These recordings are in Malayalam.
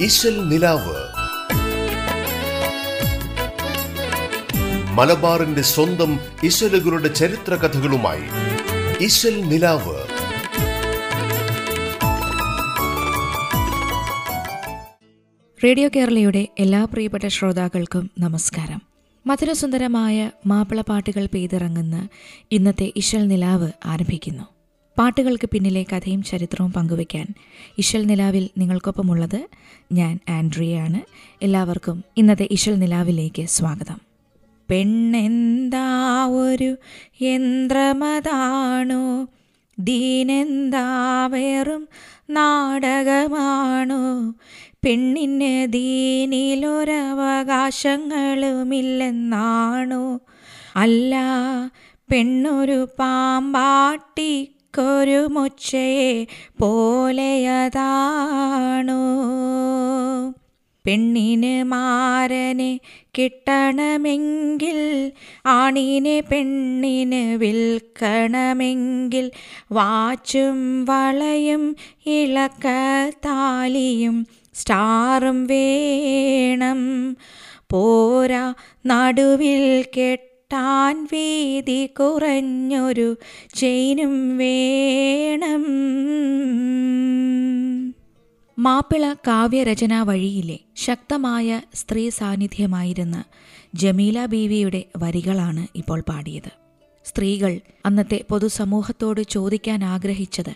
ഇശൽ നിലാവ്. മലബാറിന്റെ സ്വന്തം ഇശലുകളുടെ ചരിത്ര കഥകളുമായി ഇശൽ നിലാവ്. റേഡിയോ കേരളയുടെ എല്ലാ പ്രിയപ്പെട്ട ശ്രോതാക്കൾക്കും നമസ്കാരം. മധുരസുന്ദരമായ മാപ്പിളപ്പാട്ടുകൾ പെയ്തിറങ്ങുന്ന ഇന്നത്തെ ഇശൽ നിലാവ് ആരംഭിക്കുന്നു. പാട്ടുകൾക്ക് പിന്നിലെ കഥയും ചരിത്രവും പങ്കുവയ്ക്കാൻ ഇഷൽ നിലാവിൽ നിങ്ങൾക്കൊപ്പമുള്ളത് ഞാൻ ആൻഡ്രിയയാണ്. എല്ലാവർക്കും ഇന്നത്തെ ഇഷൽ നിലാവിലേക്ക് സ്വാഗതം. പെണ്ണെന്താ ഒരു യന്ത്രമതാണോ? ദീനെന്താ വേറും നാടകമാണോ? പെണ്ണിന് ദീനിലൊരവകാശങ്ങളുമില്ലെന്നാണോ അല്ല പെണ്ണൊരു പാമ്പാട്ടിക്കൊരു മുച്ചയെ പോലെയതാണു? പെണ്ണിന് മാരനെ കിട്ടണമെങ്കിൽ ആണിനെ പെണ്ണിന് വിൽക്കണമെങ്കിൽ വാച്ചും വളയും ഇളക്ക താലിയും സ്റ്റാറും വേണം. പോരാ നടുവിൽ കെട്ടാൻ വീതി കുറഞ്ഞൊരു ചെയിനും വേണം. മാപ്പിള കാവ്യരചനാ വഴിയിലെ ശക്തമായ സ്ത്രീ സാന്നിധ്യമായിരുന്ന ജമീല ബീവിയുടെ വരികളാണ് ഇപ്പോൾ പാടിയത്. സ്ത്രീകൾ അന്നത്തെ പൊതുസമൂഹത്തോട് ചോദിക്കാൻ ആഗ്രഹിച്ചത്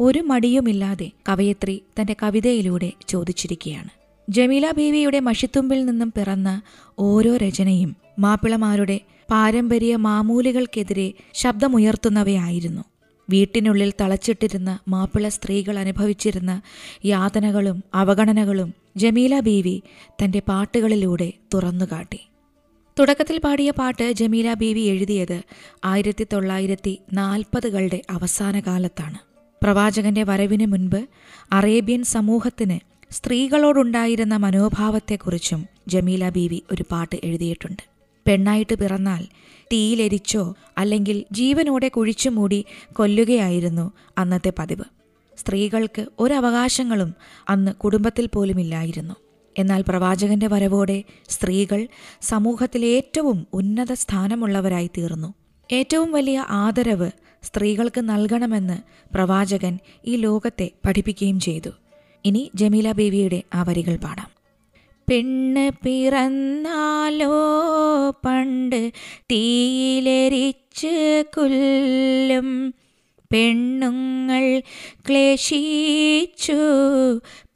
ഒരു മടിയുമില്ലാതെ കവയത്രി തന്റെ കവിതയിലൂടെ ചോദിച്ചിരിക്കുകയാണ്. ജമീല ബീവിയുടെ മഷിത്തുമ്പിൽ നിന്നും പിറന്ന ഓരോ രചനയും മാപ്പിളമാരുടെ പാരമ്പര്യ മാമൂലികൾക്കെതിരെ ശബ്ദമുയർത്തുന്നവയായിരുന്നു. വീട്ടിനുള്ളിൽ തളച്ചിട്ടിരുന്ന മാപ്പിള സ്ത്രീകൾ അനുഭവിച്ചിരുന്ന യാതനകളും അവഗണനകളും ജമീല ബീവി തന്റെ പാട്ടുകളിലൂടെ തുറന്നുകാട്ടി. തുടക്കത്തിൽ പാടിയ പാട്ട് ജമീല ബീവി എഴുതിയത് ആയിരത്തി തൊള്ളായിരത്തി നാൽപ്പതുകളുടെ അവസാന കാലത്താണ് പ്രവാചകന്റെ വരവിന് മുൻപ് അറേബ്യൻ സമൂഹത്തിന് സ്ത്രീകളോടുണ്ടായിരുന്ന മനോഭാവത്തെക്കുറിച്ചും ജമീല ബീവി ഒരു പാട്ട് എഴുതിയിട്ടുണ്ട്. പെണ്ണായിട്ട് പിറന്നാൽ തീയിലെരിച്ചോ അല്ലെങ്കിൽ ജീവനോടെ കുഴിച്ചു മൂടി കൊല്ലുകയായിരുന്നു അന്നത്തെ പതിവ്. സ്ത്രീകൾക്ക് ഒരവകാശങ്ങളും അന്ന് കുടുംബത്തിൽ പോലുമില്ലായിരുന്നു. എന്നാൽ പ്രവാചകന്റെ വരവോടെ സ്ത്രീകൾ സമൂഹത്തിലെ ഏറ്റവും ഉന്നത സ്ഥാനമുള്ളവരായി തീർന്നു. ഏറ്റവും വലിയ ആദരവ് സ്ത്രീകൾക്ക് നൽകണമെന്ന് പ്രവാചകൻ ഈ ലോകത്തെ പഠിപ്പിക്കുകയും ചെയ്തു. ഇനി ജമീല ബേബിയുടെ ആ വരികൾ പാടാം. പെണ്ണ് പിറന്നാലോ പണ്ട് തീയിലെരിച്ച് കൊല്ലും. പെണ്ണുങ്ങൾ ക്ലേശിച്ചു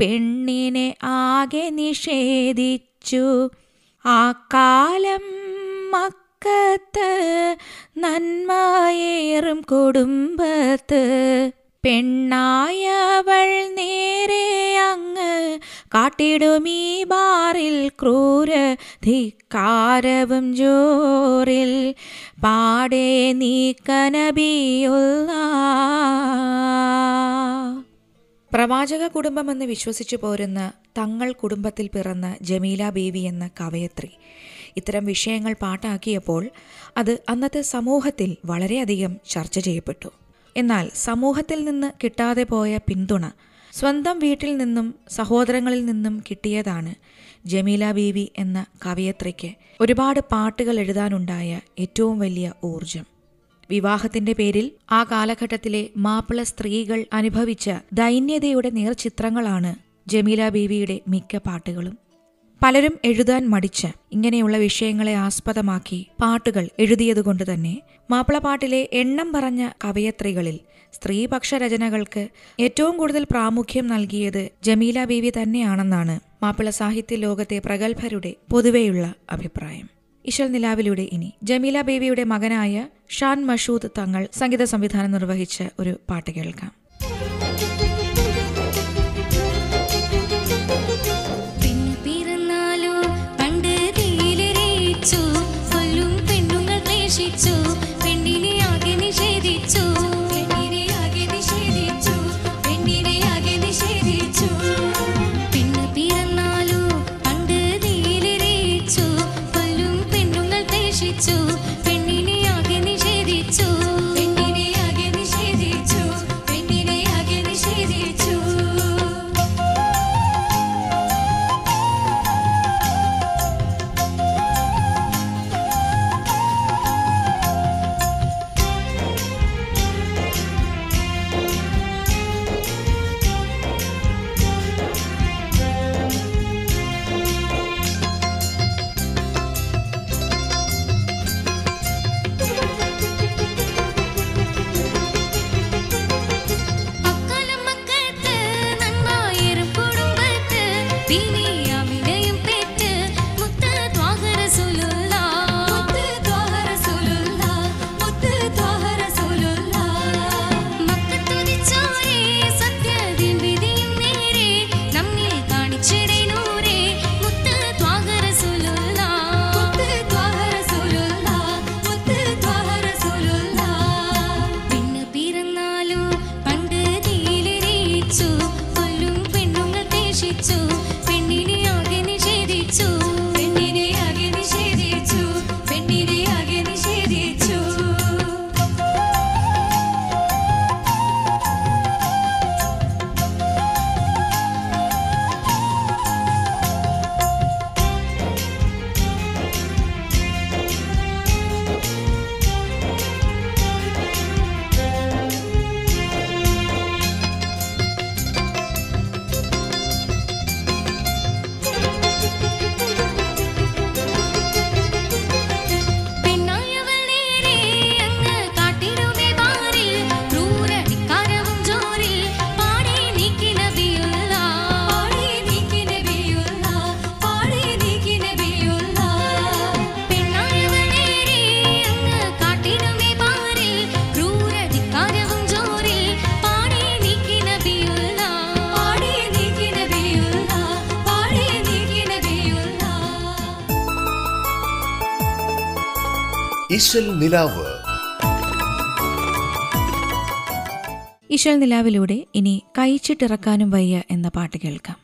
പെണ്ണിനെ ആകെ നിഷേധിച്ചു. ആ കാലം മക്കത്ത് നന്മയേറും കുടുംബത്ത് പെണ്ണായവൾ നേരെ അങ്ങ് കാട്ടിടുമീ ബാറിൽ ക്രൂര ധിക്കാരവും ജോറിൽ. പാടെ നീക്കനബിയുള്ള പ്രവാചക കുടുംബമെന്ന് വിശ്വസിച്ചു പോരുന്ന തങ്ങൾ കുടുംബത്തിൽ പിറന്ന ജമീല ബേബി എന്ന കവയത്രി. ഇത്തരം വിഷയങ്ങൾ പാട്ടാക്കിയപ്പോൾ അത് അന്നത്തെ സമൂഹത്തിൽ വളരെയധികം ചർച്ച ചെയ്യപ്പെട്ടു. എന്നാൽ സമൂഹത്തിൽ നിന്ന് കിട്ടാതെ പോയ പിന്തുണ സ്വന്തം വീട്ടിൽ നിന്നും സഹോദരങ്ങളിൽ നിന്നും കിട്ടിയതാണ് ജമീല ബീവി എന്ന കവയത്രിക്ക് ഒരുപാട് പാട്ടുകൾ എഴുതാനുണ്ടായ ഏറ്റവും വലിയ ഊർജം വിവാഹത്തിന്റെ പേരിൽ ആ കാലഘട്ടത്തിലെ മാപ്പിള സ്ത്രീകൾ അനുഭവിച്ച ദൈന്യതയുടെ നേർചിത്രങ്ങളാണ് ജമീല ബീവിയുടെ മിക്ക പാട്ടുകളും. പലരും എഴുതാൻ മടിച്ച് ഇങ്ങനെയുള്ള വിഷയങ്ങളെ ആസ്പദമാക്കി പാട്ടുകൾ എഴുതിയതുകൊണ്ട് തന്നെ മാപ്പിളപ്പാട്ടിലെ എണ്ണം പറഞ്ഞ കവയത്രികളിൽ സ്ത്രീപക്ഷ രചനകൾക്ക് ഏറ്റവും കൂടുതൽ പ്രാമുഖ്യം നൽകിയത് ജമീല ബീവി തന്നെയാണെന്നാണ് മാപ്പിള സാഹിത്യ ലോകത്തെ പ്രഗത്ഭരുടെ പൊതുവെയുള്ള അഭിപ്രായം. ഇശൽ നിലാവിലൂടെ ഇനി ജമീല ബേബിയുടെ മകനായ ഷാൻ മഷൂദ് തങ്ങൾ സംഗീത സംവിധാനം നിർവഹിച്ച ഒരു പാട്ട് കേൾക്കാം. Pide ഇശൽ നിലാവ്. ഇശൽ നിലാവിലൂടെ ഇനി കഴിച്ചിട്ടിറക്കാനും വയ്യ എന്ന പാട്ട് കേൾക്കാം.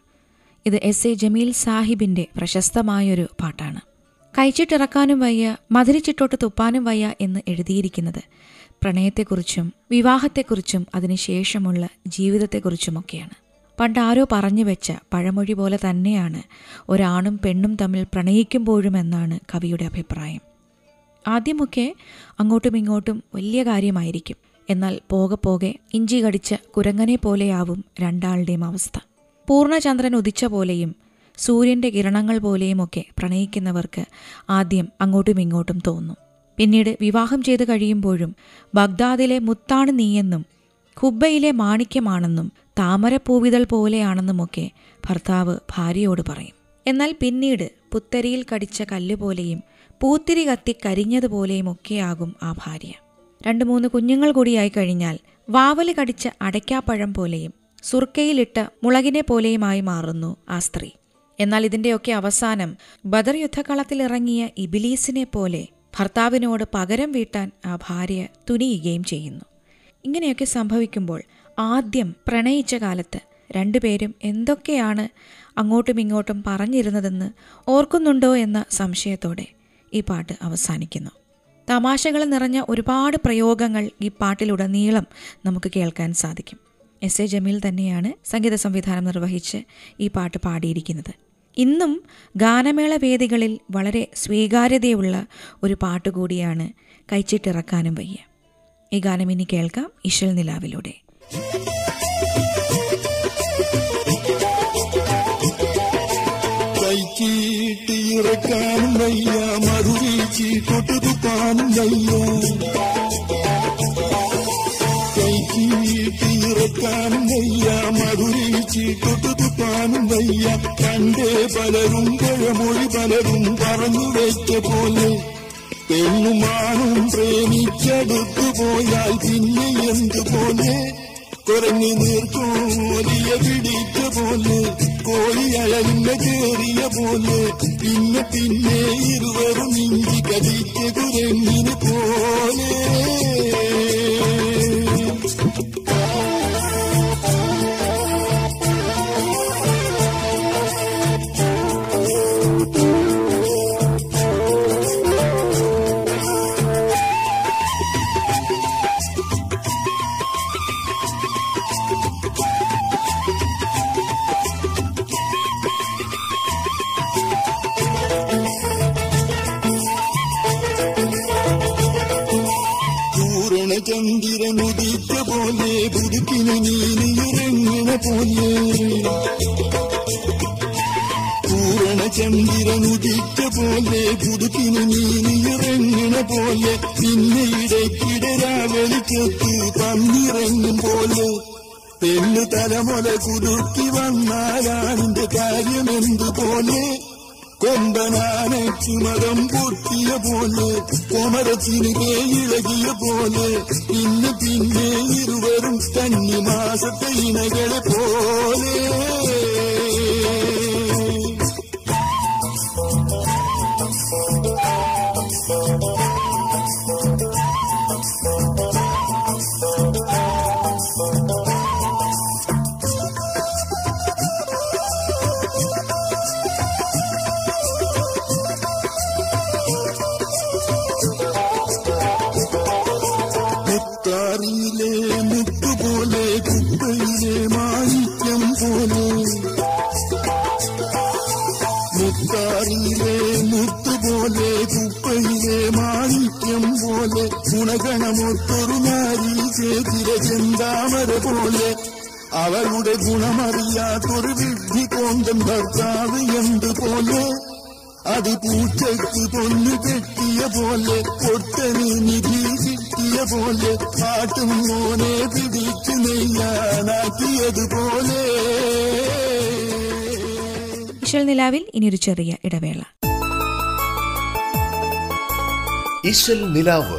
ഇത് എസ് എ ജമീൽ സാഹിബിന്റെ പ്രശസ്തമായൊരു പാട്ടാണ്. കഴിച്ചിട്ടിറക്കാനും വയ്യ മധുരിച്ചിട്ടോട്ട് തുപ്പാനും വയ്യ എന്ന് എഴുതിയിരിക്കുന്നത് പ്രണയത്തെക്കുറിച്ചും വിവാഹത്തെക്കുറിച്ചും അതിനുശേഷമുള്ള ജീവിതത്തെക്കുറിച്ചുമൊക്കെയാണ്. പണ്ട് ആരോ പറഞ്ഞു വെച്ച പഴമൊഴി പോലെ തന്നെയാണ് ഒരാണും പെണ്ണും തമ്മിൽ പ്രണയിക്കുമ്പോഴും എന്നാണ് കവിയുടെ അഭിപ്രായം. ആദ്യമൊക്കെ അങ്ങോട്ടും ഇങ്ങോട്ടും വലിയ കാര്യമായിരിക്കും. എന്നാൽ പോകെ പോകെ ഇഞ്ചി കടിച്ച കുരങ്ങനെ പോലെയാവും രണ്ടാളുടെയും അവസ്ഥ. പൂർണചന്ദ്രൻ ഉദിച്ച പോലെയും സൂര്യന്റെ കിരണങ്ങൾ പോലെയുമൊക്കെ പ്രണയിക്കുന്നവർക്ക് ആദ്യം അങ്ങോട്ടും ഇങ്ങോട്ടും തോന്നും. പിന്നീട് വിവാഹം ചെയ്ത് കഴിയുമ്പോഴും ബഗ്ദാദിലെ മുത്താണ് നീയെന്നും ഖുബ്ബയിലെ മാണിക്യമാണെന്നും താമരപ്പൂവിതൾ പോലെയാണെന്നുമൊക്കെ ഭർത്താവ് ഭാര്യയോട് പറയും. എന്നാൽ പിന്നീട് പുത്തരിയിൽ കടിച്ച കല്ലുപോലെയും പൂത്തിരി കത്തി കരിഞ്ഞതുപോലെയും ഒക്കെയാകും ആ ഭാര്യ. രണ്ട് മൂന്ന് കുഞ്ഞുങ്ങൾ കൂടിയായി കഴിഞ്ഞാൽ വാവൽ കടിച്ച അടയ്ക്കാപ്പഴം പോലെയും സുർക്കയിലിട്ട മുളകിനെ പോലെയുമായി മാറുന്നു ആ സ്ത്രീ. എന്നാൽ ഇതിന്റെയൊക്കെ അവസാനം ബദർ യുദ്ധക്കളത്തിലിറങ്ങിയ ഇബിലീസിനെ പോലെ ഭർത്താവിനോട് പകരം വീട്ടാൻ ആ ഭാര്യ തുനിയുകയും ചെയ്യുന്നു. ഇങ്ങനെയൊക്കെ സംഭവിക്കുമ്പോൾ ആദ്യം പ്രണയിച്ച കാലത്ത് രണ്ടുപേരും എന്തൊക്കെയാണ് അങ്ങോട്ടും ഇങ്ങോട്ടും പറഞ്ഞിരുന്നതെന്ന് ഓർക്കുന്നുണ്ടോ എന്ന സംശയത്തോടെ ഈ പാട്ട് അവസാനിക്കുന്നു. തമാശകൾ നിറഞ്ഞ ഒരുപാട് പ്രയോഗങ്ങൾ ഈ പാട്ടിലുടനീളം നമുക്ക് കേൾക്കാൻ സാധിക്കും. എസ് എ ജമീൽ തന്നെയാണ് സംഗീത സംവിധാനം നിർവഹിച്ച് ഈ പാട്ട് പാടിയിരിക്കുന്നത്. ഇന്നും ഗാനമേള വേദികളിൽ വളരെ സ്വീകാര്യതയുള്ള ഒരു പാട്ട് കൂടിയാണ് കഴിച്ചിട്ടിറക്കാനും വയ്യ. ഈ ഗാനം ഇനി കേൾക്കാം ഇശൽ നിലാവിലൂടെ. കൈച്ചീട്ട് ഇറക്കാനും വയ്യ. മറുവീച്ചി കൊട്ടുതുപ്പാനും വയ്യ ഇറക്കാനും വയ്യ. മറുവീച്ചി കൊട്ടുതുപ്പാനും വയ്യ. കണ്ടേ പലരും പഴമൊഴി പലരും പറഞ്ഞു വെച്ച പോലെ. പെണ്ണുമാനും പ്രേമിച്ചടുത്തു പോയാൽ പിന്നെ എന്തുപോലെ? കുറഞ്ഞു നീർക്കോലിയ പിടിച്ച പോലെ അഴഞ്ഞ കേറിയ പോലെ. പിന്നെ പിന്നെ ഇരുവരും ഇഞ്ചി കടിച്ച കുരങ്ങിന് പോലെ. രാവെളിച്ചത്ത് തന്നിറങ്ങും പോലെ. പെണ്ണു തലമുല കുടുക്കി വന്നാലാണിന്റെ കാര്യമെന്തുപോലെ കൊമ്പനാന ചുമതം പൊട്ടിയ പോലെ. കൊമരച്ചിന് ഇളകിയ പോലെ. പിന്നെ പിന്നെ ഇരുവരും കന്നി മാസത്തെ ഇണകളെ പോലെ. ഗുണമറിയാത്തൊരു വിഡ്ഢി കോന്തൻ ഭർത്താവ് എന്തുപോലെ അത് പൂച്ചയ്ക്ക് പൊന്നു കെട്ടിയ പോലെ പൊട്ടന് നിധി കിട്ടിയ പോലെ പാട്ടും മോനെ പിടിച്ചു നെയ്യാനാക്കിയതുപോലെ ഇശൽ നിലാവിൽ ഇനിയൊരു ചെറിയ ഇടവേള. ഇശൽ നിലാവ്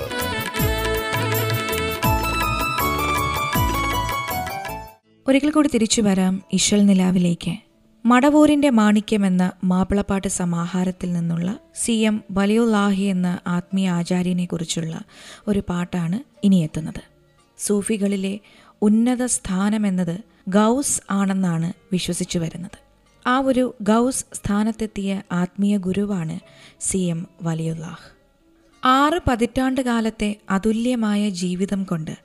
ഒരിക്കൽ കൂടി തിരിച്ചു വരാം ഇശൽ നിലാവിലേക്ക്. മടവൂരിന്റെ മാണിക്യമെന്ന മാപ്പിളപ്പാട്ട് സമാഹാരത്തിൽ നിന്നുള്ള സി എം വലിയുല്ലാഹി എന്ന ആത്മീയ ആചാര്യനെ കുറിച്ചുള്ള ഒരു പാട്ടാണ് ഇനിയെത്തുന്നത് സൂഫികളിലെ ഉന്നത സ്ഥാനമെന്നത് ഗൗസ് ആണെന്നാണ് വിശ്വസിച്ചു വരുന്നത്. ആ ഒരു ഗൗസ് സ്ഥാനത്തെത്തിയ ആത്മീയ ഗുരുവാണ് സി എം വലിയുല്ലാഹ് ആറ് പതിറ്റാണ്ട് കാലത്തെ അതുല്യമായ ജീവിതം കൊണ്ട്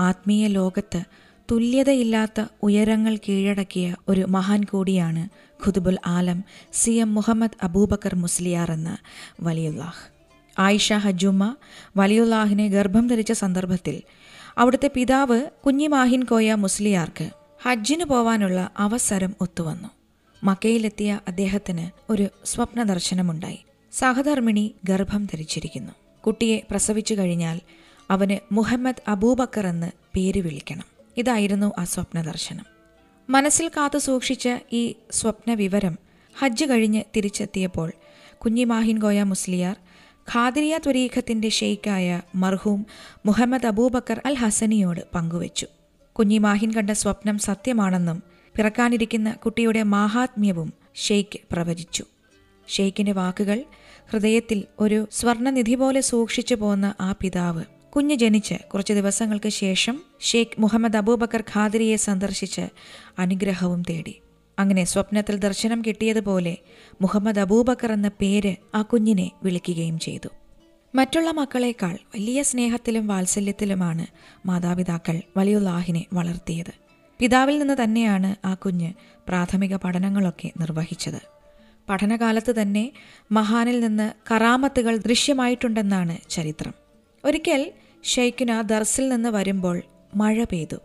ആത്മീയ ലോകത്ത് തുല്യതയില്ലാത്ത ഉയരങ്ങൾ കീഴടക്കിയ ഒരു മഹാൻ കൂടിയാണ് ഖുതുബുൽ ആലം സി എം മുഹമ്മദ് അബൂബക്കർ മുസ്ലിയാർ എന്ന വലിയുല്ലാഹ് ആയിഷ ഹജുമ്മ വലിയുല്ലാഹിനെ ഗർഭം ധരിച്ച സന്ദർഭത്തിൽ അവിടുത്തെ പിതാവ് കുഞ്ഞിമാഹിൻ കോയ മുസ്ലിയാർക്ക് ഹജ്ജിന് പോവാനുള്ള അവസരം ഒത്തുവന്നു. മക്കയിലെത്തിയ അദ്ദേഹത്തിന് ഒരു സ്വപ്ന ദർശനമുണ്ടായി. സഹധർമ്മിണി ഗർഭം ധരിച്ചിരിക്കുന്നു. കുട്ടിയെ പ്രസവിച്ചു കഴിഞ്ഞാൽ അവന് മുഹമ്മദ് അബൂബക്കർ എന്ന് പേര് വിളിക്കണം. ഇതായിരുന്നു ആ സ്വപ്ന ദർശനം മനസ്സിൽ കാത്തു സൂക്ഷിച്ച ഈ സ്വപ്ന വിവരം ഹജ്ജ് കഴിഞ്ഞ് തിരിച്ചെത്തിയപ്പോൾ കുഞ്ഞി ഗോയ മുസ്ലിയാർ ഖാദിരിയ ത്വരീഖത്തിന്റെ ഷെയ്ഖായ മർഹൂം മുഹമ്മദ് അബൂബക്കർ അൽ ഹസനിയോട് പങ്കുവച്ചു. കുഞ്ഞി മാഹിൻ കണ്ട സ്വപ്നം സത്യമാണെന്നും പിറക്കാനിരിക്കുന്ന കുട്ടിയുടെ മാഹാത്മ്യവും ഷെയ്ഖ് പ്രവചിച്ചു. ഷെയ്ഖിന്റെ വാക്കുകൾ ഹൃദയത്തിൽ ഒരു സ്വർണനിധി പോലെ സൂക്ഷിച്ചു പോന്ന ആ പിതാവ് കുഞ്ഞ് ജനിച്ച് കുറച്ച് ദിവസങ്ങൾക്ക് ശേഷം ഷെയ്ഖ് മുഹമ്മദ് അബൂബക്കർ ഖാദിരിയെ സന്ദർശിച്ച് അനുഗ്രഹവും തേടി. അങ്ങനെ സ്വപ്നത്തിൽ ദർശനം കിട്ടിയതുപോലെ മുഹമ്മദ് അബൂബക്കർ എന്ന പേര് ആ കുഞ്ഞിനെ വിളിക്കുകയും ചെയ്തു. മറ്റുള്ള മക്കളേക്കാൾ വലിയ സ്നേഹത്തിലും വാത്സല്യത്തിലുമാണ് മാതാപിതാക്കൾ വലിയുല്ലാഹിനെ വളർത്തിയത്. പിതാവിൽ നിന്ന് തന്നെയാണ് ആ കുഞ്ഞ് പ്രാഥമിക പഠനങ്ങളൊക്കെ നിർവഹിച്ചത്. പഠനകാലത്ത് തന്നെ മഹാനിൽ നിന്ന് കറാമത്തുകൾ ദൃശ്യമായിട്ടുണ്ടെന്നാണ് ചരിത്രം. ഒരിക്കൽ ഷെയ്ഖിന ദർസിൽ നിന്ന് വരുമ്പോൾ മഴ പെയ്തു.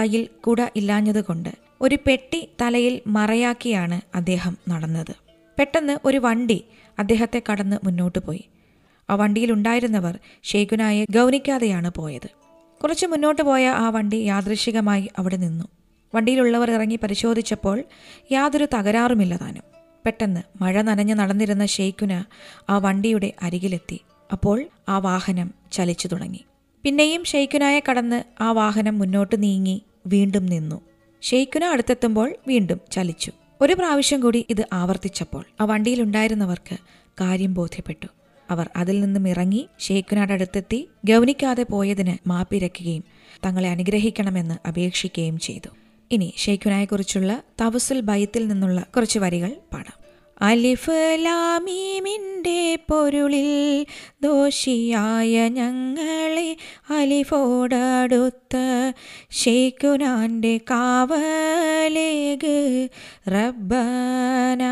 കയ്യിൽ കുട ഇല്ലാഞ്ഞതുകൊണ്ട് ഒരു പെട്ടി തലയിൽ മറയാക്കിയാണ് അദ്ദേഹം നടന്നത്. പെട്ടെന്ന് ഒരു വണ്ടി അദ്ദേഹത്തെ കടന്ന് മുന്നോട്ട് പോയി. ആ വണ്ടിയിലുണ്ടായിരുന്നവർ ഷെയ്ഖുനായെ ഗൗനിക്കാതെയാണ് പോയത്. കുറച്ച് മുന്നോട്ട് പോയ ആ വണ്ടി യാദൃശികമായി അവിടെ നിന്നു. വണ്ടിയിലുള്ളവർ ഇറങ്ങി പരിശോധിച്ചപ്പോൾ യാതൊരു തകരാറുമില്ല താനും. പെട്ടെന്ന് മഴ നനഞ്ഞ് നടന്നിരുന്ന ഷെയ്ഖുന ആ വണ്ടിയുടെ അരികിലെത്തി. അപ്പോൾ ആ വാഹനം ചലിച്ചു തുടങ്ങി. പിന്നെയും ഷെയ്ഖുനായ കടന്ന് ആ വാഹനം മുന്നോട്ട് നീങ്ങി വീണ്ടും നിന്നു. ഷെയ്ഖുന അടുത്തെത്തുമ്പോൾ വീണ്ടും ചലിച്ചു. ഒരു പ്രാവശ്യം കൂടി ഇത് ആവർത്തിച്ചപ്പോൾ ആ വണ്ടിയിലുണ്ടായിരുന്നവർക്ക് കാര്യം ബോധ്യപ്പെട്ടു. അവർ അതിൽ നിന്നും ഇറങ്ങി ഷെയ്ഖുനാട് അടുത്തെത്തി ഗൗനിക്കാതെ പോയതിന് മാപ്പിരക്കുകയും തങ്ങളെ അനുഗ്രഹിക്കണമെന്ന് അപേക്ഷിക്കുകയും ചെയ്തു. ഇനി ഷെയ്ഖുനായെക്കുറിച്ചുള്ള തവസുൽ ബൈത്തിൽ നിന്നുള്ള കുറച്ച് വരികൾ പാടാം. അലിഫ് ലാമീമിന്റെ പൊരുളിൽ ദോഷിയായ ഞങ്ങളെ അലിഫോടടുത്ത ഷെയ്ഖുനാന്റെ കാവലേഗ് റബ്ബന.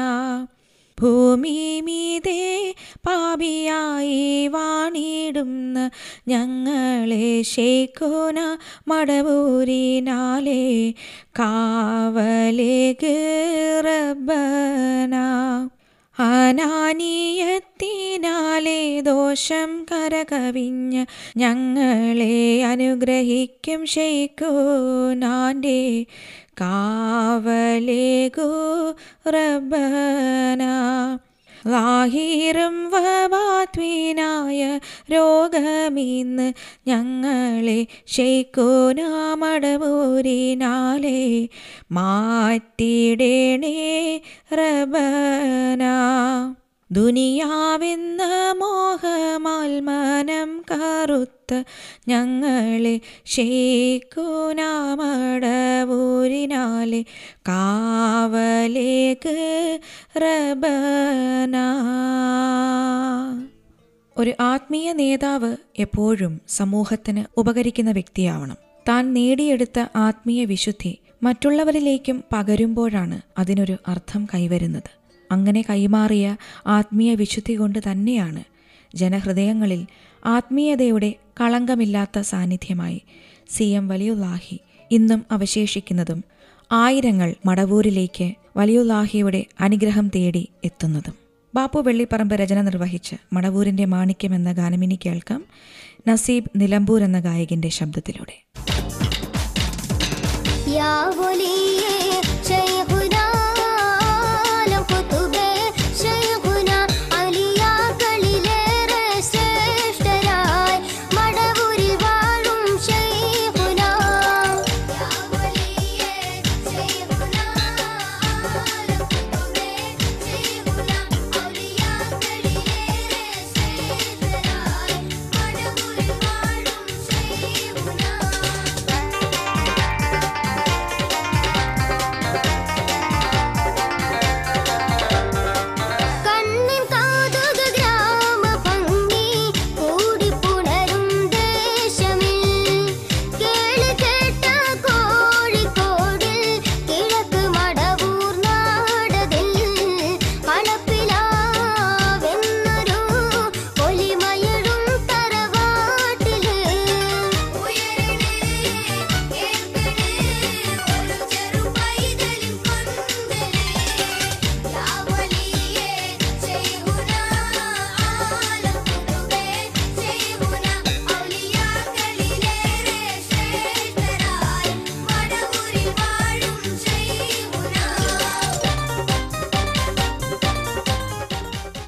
ഭൂമി മീതേ പാപിയായി വാണിടുന്ന ഞങ്ങളെ ഷേഖോന മടവൂരിനാലെ കാവലേക്ക് റബ്ബന. അനാനീയത്തിനാലെ ദോഷം കരകവിഞ്ഞ് ഞങ്ങളെ അനുഗ്രഹിക്കും ഷെയ്ഖോനാന്റെ കാവലേകോ റബ്ബന. ലാഹിറും വബാത്വീനായ രോഗമിന്ന് ഞങ്ങളെ ഷെയ്ക്കോനാമടവൂരിനാലെ മാറ്റിടേണേ റബന ദുനിയാവെന്ന മോഹമാൽ മനം കറുത്ത ഞങ്ങളെ ഷേക്കുനാമടവൂരിനാലെ കാവലേക്ക് റബന ഒരു ആത്മീയ നേതാവ് എപ്പോഴും സമൂഹത്തിന് ഉപകരിക്കുന്ന വ്യക്തിയാവണം. താൻ നേടിയെടുത്ത ആത്മീയ വിശുദ്ധി മറ്റുള്ളവരിലേക്കും പകരുമ്പോഴാണ് അതിനൊരു അർത്ഥം കൈവരുന്നത്. അങ്ങനെ കൈമാറിയ ആത്മീയ വിശുദ്ധി കൊണ്ട് തന്നെയാണ് ജനഹൃദയങ്ങളിൽ ആത്മീയതയുടെ കളങ്കമില്ലാത്ത സാന്നിധ്യമായി സി എം വലിയുല്ലാഹി ഇന്നും അവശേഷിക്കുന്നതും ആയിരങ്ങൾ മടവൂരിലേക്ക് വലിയുല്ലാഹിയുടെ അനുഗ്രഹം തേടി എത്തുന്നതും. ബാപ്പു വെള്ളിപ്പറമ്പ് രചന നിർവഹിച്ച് മടവൂരിന്റെ മാണിക്യം എന്ന ഗാനമിനി കേൾക്കാം. നസീബ് നിലമ്പൂർ എന്ന ഗായകന്റെ ശബ്ദത്തിലൂടെ. യാ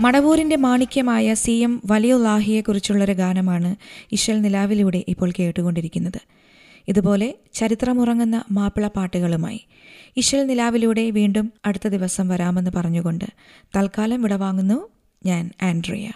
മണവൂരിന്റെ മാണിക്യമായ സി എം വലിയുല്ലാഹിയെക്കുറിച്ചുള്ളൊരു ഗാനമാണ് ഇശൽ നിലാവിലൂടെ ഇപ്പോൾ കേട്ടുകൊണ്ടിരിക്കുന്നത്. ഇതുപോലെ ചരിത്രമുറങ്ങുന്ന മാപ്പിള പാട്ടുകളുമായി ഇശൽ നിലാവിലൂടെ വീണ്ടും അടുത്ത ദിവസം വരാമെന്ന് പറഞ്ഞുകൊണ്ട് തൽക്കാലം വിടവാങ്ങുന്നു ഞാൻ ആൻഡ്രിയ.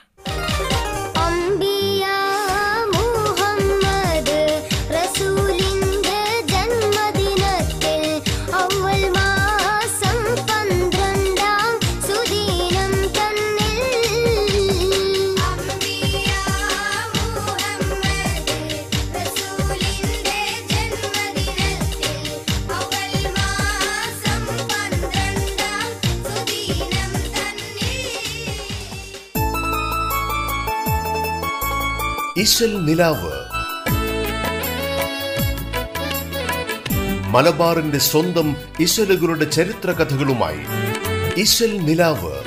സ്പെഷ്യൽ നിലാവ്. മലബാറിന്റെ സ്വന്തം ഇശലുകളുടെ ചരിത്ര കഥകളുമായി ഇശൽ നിലാവ്.